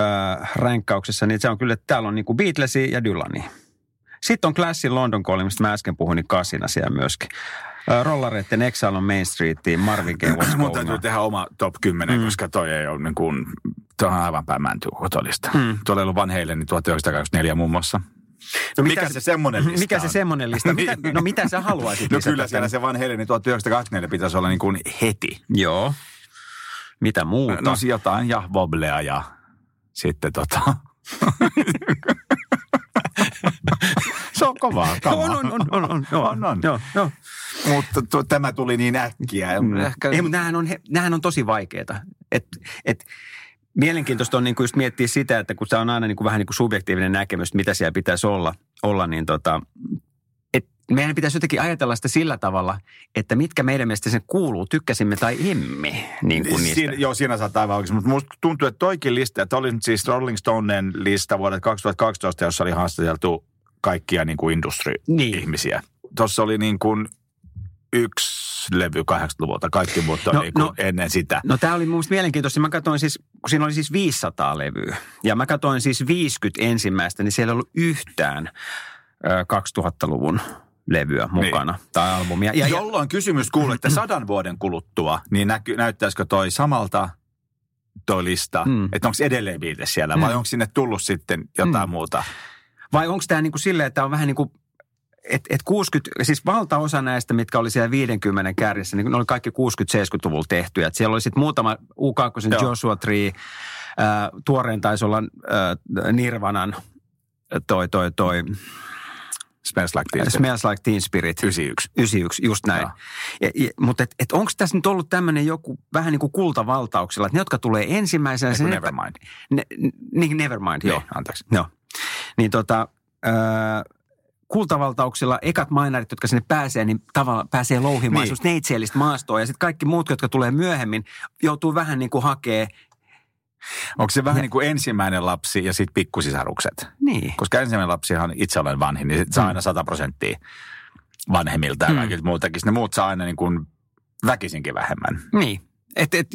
äh, ränkkauksessa, niin se on kyllä, että täällä on niinku Beatlesia ja Dylania. Sitten on Classin London Calling, mistä mä äsken puhuin, niin kasina siellä myöskin. Äh, Rollareiden Exile on Main Streetiin, Marvin Gaye Mun täytyy tehdä oma top 10, Mm. koska toi ei ole niin kuin, toi on aivan päämäntyy kotolista. Mm. Tuolla ei ollut Van Halen, niin 1924 muun muassa. No mikä se semmonen lista Mikä se on? semmonen lista? Mitä, no mitä sä haluaisit No kyllä siellä se Van Halen, niin 1924 pitäisi olla niin kuin heti. Joo. Mitä muuta? No jotain ja Woblea ja sitten tota... se on kovaa, kovaa. on, on, on, on, on, On, on. Joo, joo. Mutta tuo, tämä tuli niin äkkiä. Mm. Ehkä... Ei, mutta nämähän on, nämähän on tosi vaikeita. Et, et, mielenkiintoista on niin kuin just miettiä sitä, että kun se on aina niin kuin vähän niin kuin subjektiivinen näkemys, mitä siellä pitäisi olla, olla niin tota, meidän pitäisi jotenkin ajatella sitä sillä tavalla, että mitkä meidän mielestä sen kuuluu, tykkäsimme tai emme niin kuin niistä. Siinä, joo, siinä saattaa aivan oikein. Mutta musta tuntuu, että toikin lista, että oli nyt siis Rolling Stoneen lista vuodelta 2012, jossa oli haastateltu kaikkia niin kuin industry-ihmisiä. Tuossa oli niin kuin yksi levy 80-luvulta, kaikki muut on No, niin no. ennen sitä. No tämä oli mun mielenkiintoista. Mä katsoin siis, kun siinä oli siis 500 levyä. Ja mä katsoin siis 50 ensimmäistä, niin siellä ei ollut yhtään ö, 2000-luvun levyä mukana niin. tai albumia. Ja, ja, Jolloin kysymys kuuluu, että sadan vuoden kuluttua, niin näky, näyttäisikö toi samalta toi lista, Mm. että onko edelleen Beatles siellä Mm. vai onko sinne tullut sitten jotain Mm. muuta? vai onko tämä niinku silleen, että on vähän niin kuin, että et 60, siis valtaosa näistä, mitkä oli siellä 50 kärjessä, niin ne oli kaikki 60-70-luvulla tehtyjä. Et siellä oli sitten muutama U2 Joo. Joshua Tree, äh, tuoreen taisi olla äh, Nirvanan toi, toi, toi Smells Like Teen Spirit. Smells Like Teen Spirit. 91. 91, just näin. Joo. Ja, ja, mutta et, et onko tässä nyt ollut tämmöinen joku vähän niin kuin kultavaltauksella, että ne, jotka tulee ensimmäisenä... Eiku se- Nevermind. Ne, niin, Nevermind, joo. Niin, anteeksi. Joo. Niin tota, äh, kultavaltauksilla ekat mainarit, jotka sinne pääsee, niin tavallaan pääsee louhimaan Niin. niin. neitseellistä maastoa. Ja sitten kaikki muut, jotka tulee myöhemmin, joutuu vähän niin kuin hakee. Onko se vähän Ja- niin kuin ensimmäinen lapsi ja sitten pikkusisarukset? Niin. Koska ensimmäinen lapsihan itse olen vanhin, niin sit saa Mm. aina 100 prosenttia vanhemmilta ja Mm. kaikilta muutakin. Ne muut saa aina niin kuin väkisinkin vähemmän. Niin. Että et,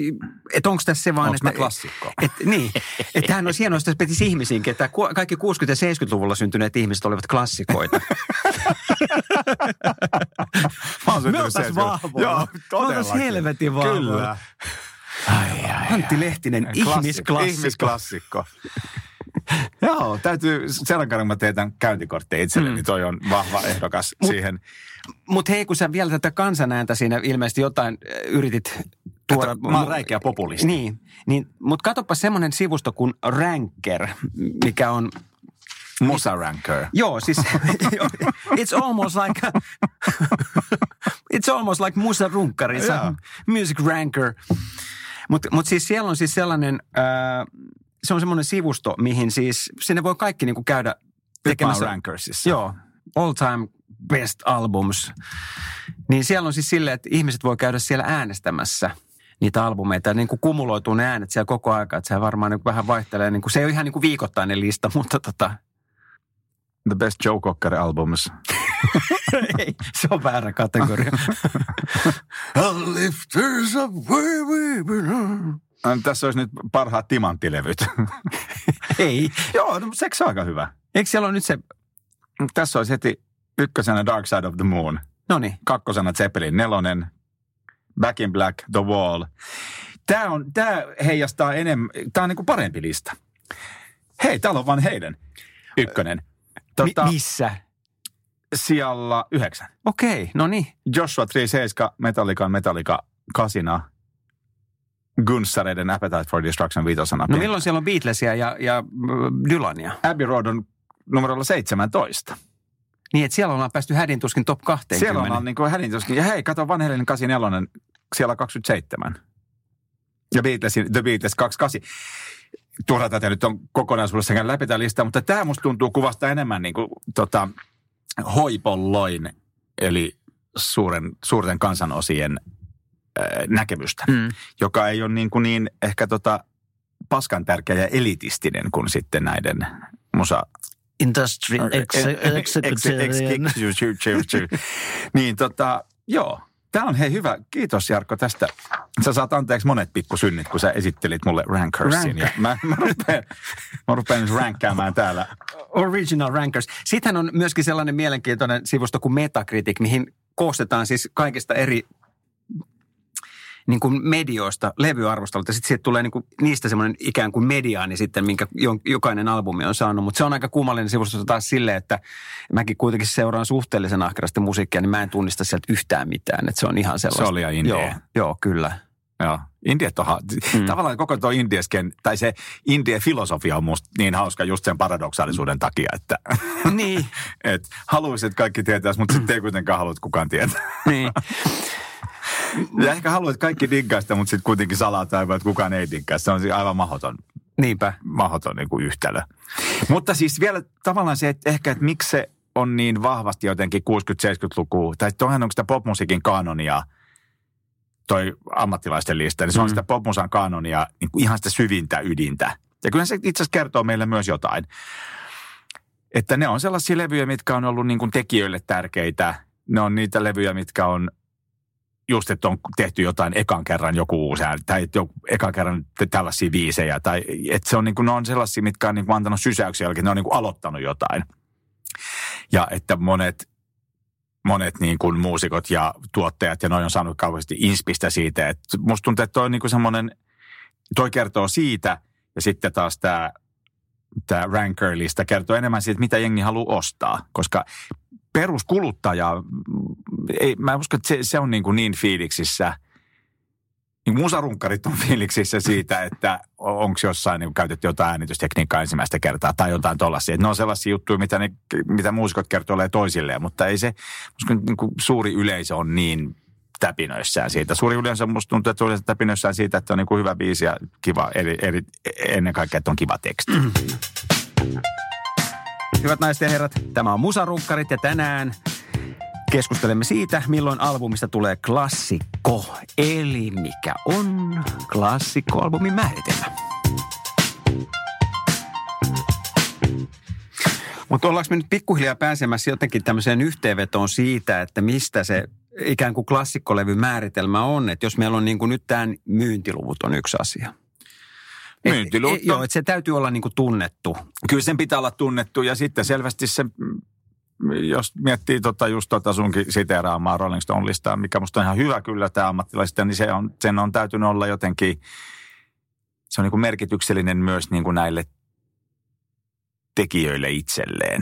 et onko tässä se vaan, Onko että... mä klassikko? Et, niin, että hän on hienoa, se petisi ihmisiinkin, että kaikki 60- ja 70-luvulla syntyneet ihmiset olivat klassikoita. Mä oon Me syntynyt oltais 70. vahvoja. Joo, Me oltais helvetin vahvoja. Kyllä. Ai, ai, Antti Lehtinen, Klassikko. ihmisklassikko. Ihmisklassikko. Joo, täytyy, kerran mä teetän käyntikortteja itselleni, Mm. niin toi on vahva ehdokas Mut- siihen. Mutta hei, kun sä vielä tätä kansanääntä siinä ilmeisesti jotain äh, yritit tuoda. Että mä oon räikeä populisti. Niin, niin mutta katsopa semmoinen sivusto kuin Ranker, mikä on, Musa Ranker. joo siis, it's almost like, it's almost like Musa a Joo. music ranker. Mutta mut siis siellä on siis sellainen, äh, se on semmoinen sivusto, mihin siis, sinne voi kaikki niinku käydä Tekemässä Rankersissa. Joo, all time best albums. Niin siellä on siis silleen, että ihmiset voi käydä siellä äänestämässä niitä albumeita. Niin kuin kumuloituu ne äänet siellä koko aika, että se varmaan niin vähän vaihtelee. Niin kuin, se ei ole ihan niin kuin viikoittainen lista, mutta tota, The Best Joe Cocker Albums. ei, se on väärä kategoria. Lifters of where we belong. Tässä olisi nyt parhaat timanttilevyt. ei. Joo, no, seksi on aika hyvä. Eikö siellä ole nyt se, Tässä olisi heti ykkösenä Dark Side of the Moon, no niin, kakkosena Zeppelin nelonen, Back in Black, The Wall. Tämä, on, tämä heijastaa enemmän, tämä on niin kuin parempi lista. Hei, täällä on vaan heidän ykkönen. Tota, Mi- missä? Sijalla yhdeksän. Okei, no niin. Joshua 37, Metallica, Metallica kasina, Gunssareiden Appetite for Destruction viitosana. No milloin siellä on Beatlesia ja, ja äh, Dylania? Abbey Road on numerolla 17. Niin, että siellä ollaan päästy hädintuskin top 20. Siellä on niin kuin hädintuskin. Ja hei, kato Van Halen 84, siellä 27. Ja Beatlesin, The Beatles 28. Turha tätä nyt on kokonaisuudessaan läpi tämä lista, mutta tämä musta tuntuu kuvasta enemmän niin kuin, tota, hoipolloin, eli suuren, suurten kansanosien äh, näkemystä, Mm. joka ei ole niin, kuin niin ehkä tota, paskan tärkeä ja elitistinen kuin sitten näiden musa... Industry executive. Niin tota, joo. Tämä on hei hyvä. Kiitos Jarkko tästä. Sä saat anteeksi monet pikkusynnit, kun sä esittelit mulle Rankersin. Ja mä, mä, rupean, mä rupean nyt ränkkäämään täällä. Original Rankers. Sittenhän on myöskin sellainen mielenkiintoinen sivusto kuin Metacritic, mihin koostetaan siis kaikista eri niin kuin medioista levyarvostelut ja sitten siitä tulee niin kuin niistä semmoinen ikään kuin mediaani sitten, minkä jokainen albumi on saanut. Mutta se on aika kummallinen sivusto taas silleen, että mäkin kuitenkin seuraan suhteellisen ahkerasti musiikkia, niin mä en tunnista sieltä yhtään mitään. Että se on ihan sellaista. Se oli ja India. Joo, joo kyllä. Joo. Indiat on, mm. tavallaan koko tuo indiesken, tai se indien filosofia on musta niin hauska just sen paradoksaalisuuden takia, että niin. et haluaisit, kaikki tietäisi, mutta sitten ei kuitenkaan halua, kukaan tietää. niin. Ja ehkä haluat kaikki diggaa sitä, mutta sitten kuitenkin salataan, että kukaan ei diggaa. Se on siis aivan mahdoton. Niinpä. Mahdoton niin kuin yhtälö. Mutta siis vielä tavallaan se, että ehkä, että miksi se on niin vahvasti jotenkin 60-70-lukua, tai toihan onko sitä popmusiikin kanonia, toi ammattilaisten lista, niin se on mm. sitä popmusan kanonia, niin kuin ihan sitä syvintä ydintä. Ja kyllä se itse asiassa kertoo meille myös jotain. Että ne on sellaisia levyjä, mitkä on ollut niin kuin tekijöille tärkeitä. Ne on niitä levyjä, mitkä on just, että on tehty jotain ekan kerran joku uusi ääni, tai joku, ekan kerran tällaisia viisejä, tai että se on niin kuin, ne on sellaisia, mitkä on niin kuin antanut sysäyksiä jälkeen, ne on niin kuin aloittanut jotain. Ja että monet, monet niin kuin muusikot ja tuottajat ja noin on saanut kauheasti inspistä siitä, että musta tuntuu, että toi on niin kuin semmoinen, toi kertoo siitä, ja sitten taas tämä tämä ranker-lista kertoo enemmän siitä, mitä jengi haluaa ostaa, koska peruskuluttaja, ei, mä uskon, että se, se on niin, kuin niin fiiliksissä, niin musarunkkarit on fiiliksissä siitä, että onko jossain niin käytetty jotain äänitystekniikkaa ensimmäistä kertaa tai jotain tollaisia. Ne on sellaisia juttuja, mitä, ne, mitä muusikot kertoo toisilleen, mutta ei se, uskon, niin kuin suuri yleisö on niin täpinöissään siitä. Suuri yleensä musta tuntuu, että suuri täpinöissään siitä, että on niin kuin hyvä biisi ja kiva, eri, eri, ennen kaikkea, että on kiva teksti. Hyvät naiset ja herrat, tämä on Musarunkkarit ja tänään keskustelemme siitä, milloin albumista tulee klassikko. Eli mikä on klassikkoalbumin määritelmä. Mutta ollaanko me nyt pikkuhiljaa pääsemässä jotenkin tämmöiseen yhteenvetoon siitä, että mistä se ikään kuin klassikkolevy määritelmä on? Että jos meillä on niin kuin nyt tämä myyntiluvut on yksi asia – Myyntiluvut. Et, joo, että se täytyy olla niin kuin tunnettu. Kyllä sen pitää olla tunnettu ja sitten selvästi se, jos miettii tota just tota sunkin siteeraamaa Rolling Stone-listaa, mikä musta on ihan hyvä kyllä tämä ammattilaisista, niin se on, sen on täytynyt olla jotenkin, se on niin kuin merkityksellinen myös niin kuin näille tekijöille itselleen.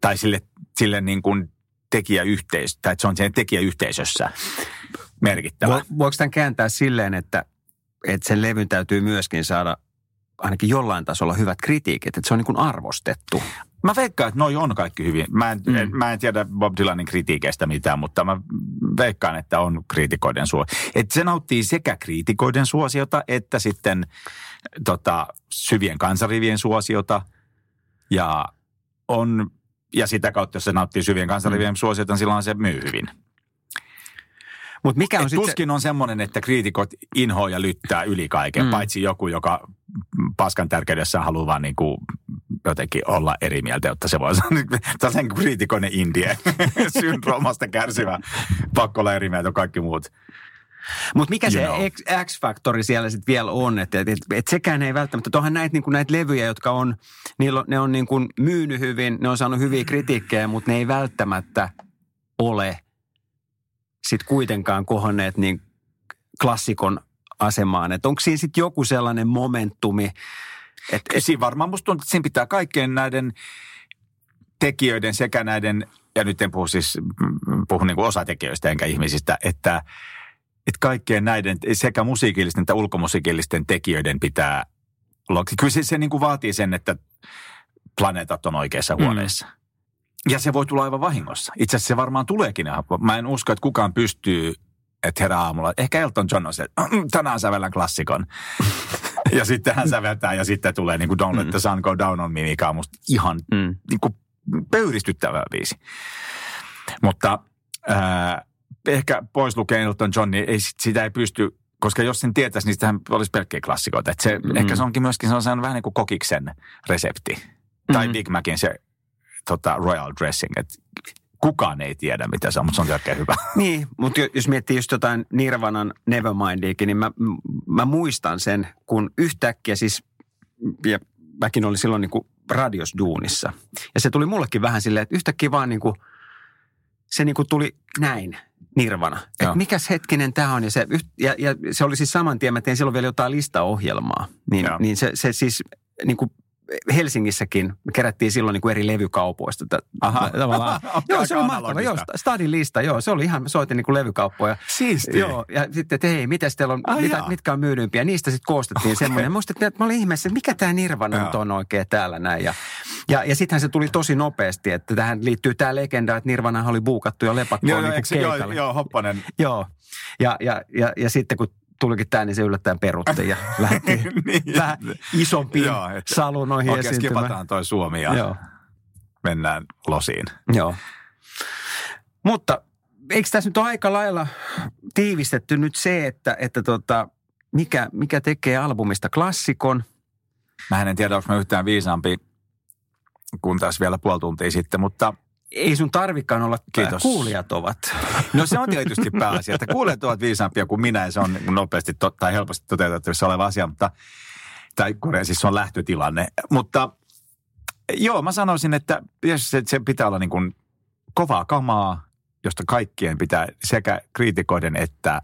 Tai sille, sille niin kuin tekijäyhteisö, tai että se on siinä tekijäyhteisössä merkittävä. Voiko tämän kääntää silleen, että, että sen levyn täytyy myöskin saada – ainakin jollain tasolla hyvät kritiikit, että se on niin kuin arvostettu. Mä veikkaan, että noi on kaikki hyvin. Mä en, mm. en, mä en tiedä Bob Dylanin kritiikeistä mitään, mutta mä veikkaan, että on kriitikoiden suosio. Että se nauttii sekä kriitikoiden suosiota, että sitten tota, syvien kansarivien suosiota. Ja, on, ja sitä kautta, jos se nauttii syvien kansarivien mm. suosiota, niin silloin se myy hyvin. Mut mikä on sit tuskin se... on semmoinen, että kriitikot inhoa ja lyttää yli kaiken, mm. paitsi joku, joka paskan tärkeydessä haluaa vaan niin kuin jotenkin olla eri mieltä, jotta se voi olla sen kriitikoinen indie syndroomasta kärsivä, pakko olla eri mieltä kaikki muut. Mutta mikä you se X-faktori siellä sitten vielä on, että et, et, et sekään ei välttämättä, tuohan näitä niinku, näit levyjä, jotka on, niillä ne on niinku myynyt hyvin, ne on saanut hyviä kritiikkejä, mutta ne ei välttämättä ole – sitten kuitenkaan kohonneet niin klassikon asemaan. Että onko siinä sitten joku sellainen momentumi? Että, et... Siinä varmaan musta tuntuu, että siinä pitää kaikkien näiden tekijöiden sekä näiden, ja nyt en puhu siis, puhu niin kuin osatekijöistä enkä ihmisistä, että, että kaikkien näiden sekä musiikillisten että ulkomusiikillisten tekijöiden pitää. Kyllä se, se niin kuin vaatii sen, että planeetat on oikeassa mm. huoneessa. Mm. Ja se voi tulla aivan vahingossa. Itse asiassa se varmaan tuleekin. Mä en usko, että kukaan pystyy, että herää aamulla. Ehkä Elton John on se, että mm, tänään sävellän klassikon. ja sitten hän säveltää ja sitten tulee niin kuin Don't Let the mm. Sun Go Down on me, mikä on musta ihan mm. niin kuin pöyristyttävä biisi. Mutta äh, ehkä pois lukee Elton John, niin ei, sitä ei pysty koska jos sen tietäisi, niin sitähän olisi pelkkiä klassikoita. Että se, Mm. Ehkä se onkin myöskin sellainen vähän niin kuin kokiksen resepti. Mm. Tai. Big Macin se tota, royal dressing. Että kukaan ei tiedä, mitä se on, mutta se on oikein hyvä. Niin, mutta jos miettii just jotain Nirvanan Nevermindiakin, niin mä, mä muistan sen, kun yhtäkkiä siis, ja mäkin olin silloin niin kuin radiosduunissa. Ja se tuli mullekin vähän silleen, että yhtäkkiä vaan niin kuin, se niin kuin tuli näin, Nirvana. Että mikäs hetkinen tämä on. Ja se, ja, ja se oli siis saman tien, mä tein silloin vielä jotain listaohjelmaa. Niin, Joo. niin se, se siis niin kuin Helsingissäkin me kerättiin silloin niin kuin eri levykaupoista. Aha. Tavallaan. Joo, se on mahtava. Joo. Stadin lista, joo. Se oli ihan, soitin niin kuin levykauppoja. Siistiä. Joo, ja sitten, että hei, mitäs teillä on, Ai mitä, jaa. mitkä on myydympiä. Niistä sitten koostettiin semmoinen. Muistin, että mä olin ihmeessä, että mikä tämä Nirvana nyt on oikein täällä näin. Ja, ja, ja sittenhän se tuli tosi nopeasti, että tähän liittyy tämä legenda, että Nirvana oli buukattu jo lepakkoon Joo, niin joo, keikalle. joo, Hoppanen. Joo. Ja, ja, ja, ja sitten kun tulikin tämä, niin se yllättäen perutti ja lähti Niin. vähän isompiin Joo, että salunoihin Okei, esiintymään. skipataan toi Suomi ja Joo, mennään losiin. joo. Mutta eikö tässä nyt ole aika lailla tiivistetty nyt se, että, että tota, mikä, mikä tekee albumista klassikon? Mä en tiedä, onko mä yhtään viisaampi kuin tässä vielä puoli tuntia sitten, mutta Ei sun tarvikaan olla, Kiitos. kuulijat ovat. no se on tietysti pääasia, että kuulijat ovat viisaampia kuin minä ja se on nopeasti to, tai helposti toteutettavissa oleva asia, mutta tai Korea siis se on lähtötilanne. Mutta joo, mä sanoisin, että se, se pitää olla niin kuin kovaa kamaa, josta kaikkien pitää sekä kriitikoiden että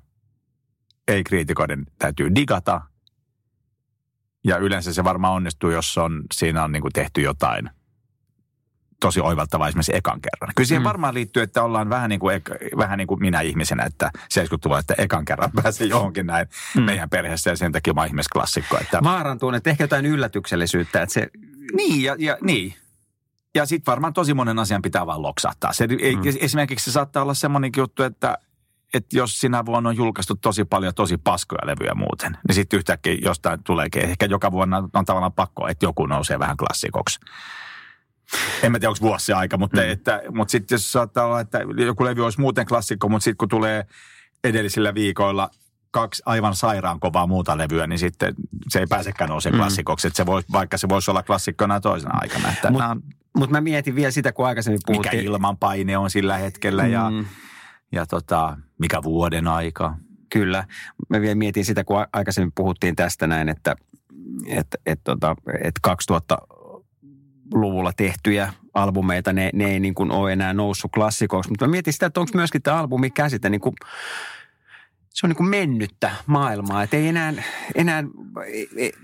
ei-kriitikoiden täytyy digata. Ja yleensä se varmaan onnistuu, jos on, siinä on niin kuin tehty jotain tosi oivaltavaa esimerkiksi ekan kerran. Kyllä siihen Mm. varmaan liittyy, että ollaan vähän niin kuin, vähän niin kuin minä ihmisenä, että 70-luvulla, että ekan kerran pääsee johonkin näin Mm. mm. meidän perheessä ja sen takia mä oon ihmisklassikko. Että... Vaarantuu, että ehkä jotain yllätyksellisyyttä, että se, Niin, ja, ja niin. Ja sitten varmaan tosi monen asian pitää vaan loksahtaa. Se, mm. Esimerkiksi se saattaa olla semmoinenkin juttu, että, että jos sinä vuonna on julkaistu tosi paljon tosi paskoja levyjä muuten, niin sitten yhtäkkiä jostain tuleekin. Ehkä joka vuonna on tavallaan pakko, että joku nousee vähän klassikoksi. En mä tiedä, onko vuosi aika, mutta, mm. että, mutta sitten jos saattaa olla, että joku levy olisi muuten klassikko, mutta sitten kun tulee edellisillä viikoilla kaksi aivan sairaan kovaa muuta levyä, niin sitten se ei pääsekään nousemaan mm. klassikoksi. Että se voi, vaikka se voisi olla klassikkona toisena aikana. Mutta Mut, mä mietin vielä sitä, kun aikaisemmin puhuttiin. Mikä ilmanpaine on sillä hetkellä ja, mm. ja tota, mikä vuoden aika. Kyllä. Mä vielä mietin sitä, kun aikaisemmin puhuttiin tästä näin, että et, et, tota, et 2000 luvulla tehtyjä albumeita, ne, ne ei niin kuin ole enää noussut klassikoiksi. Mutta mä mietin sitä, että onko myöskin tämä albumi käsite niin kuin, se on niin kuin mennyttä maailmaa, että ei enää, enää,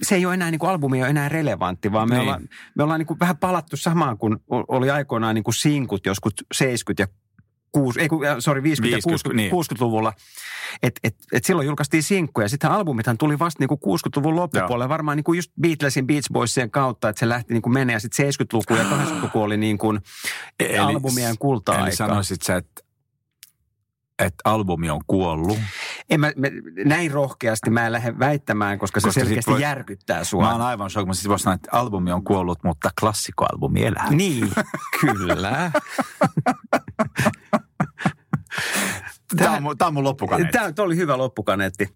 se ei ole enää, niin kuin albumi ei ole enää relevantti, vaan me niin. ollaan, me ollaan niin kuin vähän palattu samaan, kun oli aikoinaan niin kuin sinkut joskus 70- ja 6, ei äh, sorry, 50, 50, 60, niin. 60-luvulla. Et, et, et silloin julkaistiin sinkkuja. Sitten albumithan tuli vasta niinku 60-luvun loppupuolella. Varmaan niinku just Beatlesin Beach Boysien kautta, että se lähti niinku menee. Ja sitten 70-luku ja 80-luku oli niinku albumien kulta-aika. Eli sanoisit sä, että, että albumi on kuollut. En mä, mä, näin rohkeasti mä en lähde väittämään, koska se Koska sit selkeästi voi- järkyttää sua. Mä oon aivan shock, mutta sitten voisi sanoa, että albumi on kuollut, mutta klassikkoalbumi elää. Niin, kyllä. Tämä on, tää on mun loppukaneetti. Tämä oli hyvä loppukaneetti.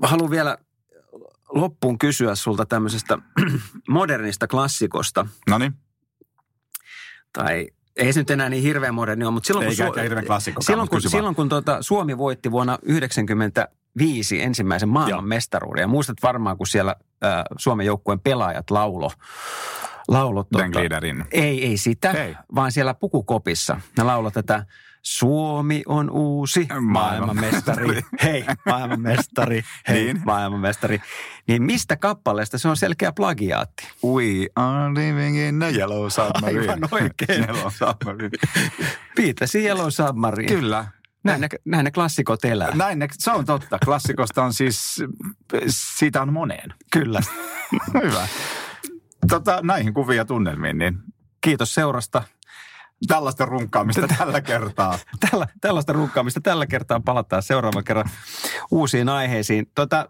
Mä haluan vielä loppuun kysyä sulta tämmöisestä modernista klassikosta. No niin. Tai ei se nyt enää niin hirveän moderni ole, mutta silloin kun, Eikä hirveän klassikkokaan, silloin, kun, silloin kun tuota, Suomi voitti vuonna 1995 ensimmäisen maailman mestaruuden. Ja muistat varmaan, kun siellä äh, Suomen joukkueen pelaajat laulo. laulo Gliderin. ei, ei sitä, Ei. vaan siellä pukukopissa. Ne laulo tätä Suomi on uusi maailmanmestari. Hei, maailmanmestari. Hei, Niin. maailmanmestari. Niin mistä kappaleesta se on selkeä plagiaatti? We are living in the yellow submarine. Aivan oikein. yellow submarine. Beatlesin Yellow Submarine. Kyllä. Näin ne, näin ne klassikot elää. Näin, ne- se on totta. Klassikosta on siis, siitä on moneen. Kyllä. Hyvä. Tota, näihin kuviin ja tunnelmiin, niin Kiitos seurasta. tällaista runkkaamista tällä kertaa. Tällä, tällaista runkkaamista tällä kertaa palataan seuraavan kerran uusiin aiheisiin. Tota,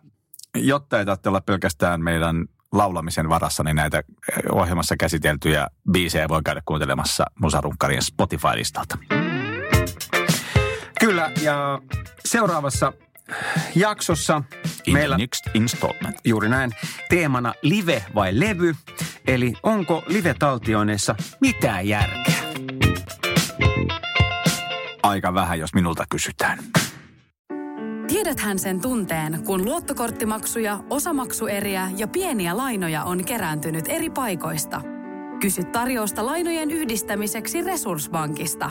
Jotta ei tarvitse olla pelkästään meidän laulamisen varassa, niin näitä eh, ohjelmassa käsiteltyjä biisejä voi käydä kuuntelemassa Musarunkkarien Spotify-listalta. Kyllä, ja seuraavassa jaksossa In meillä next installment. juuri näin teemana live vai levy, eli onko live-taltioineissa mitään järkeä? Aika vähän, jos minulta kysytään. Tiedäthän sen tunteen, kun luottokorttimaksuja, osamaksueriä ja pieniä lainoja on kerääntynyt eri paikoista. Kysy tarjousta lainojen yhdistämiseksi Resurssbankista.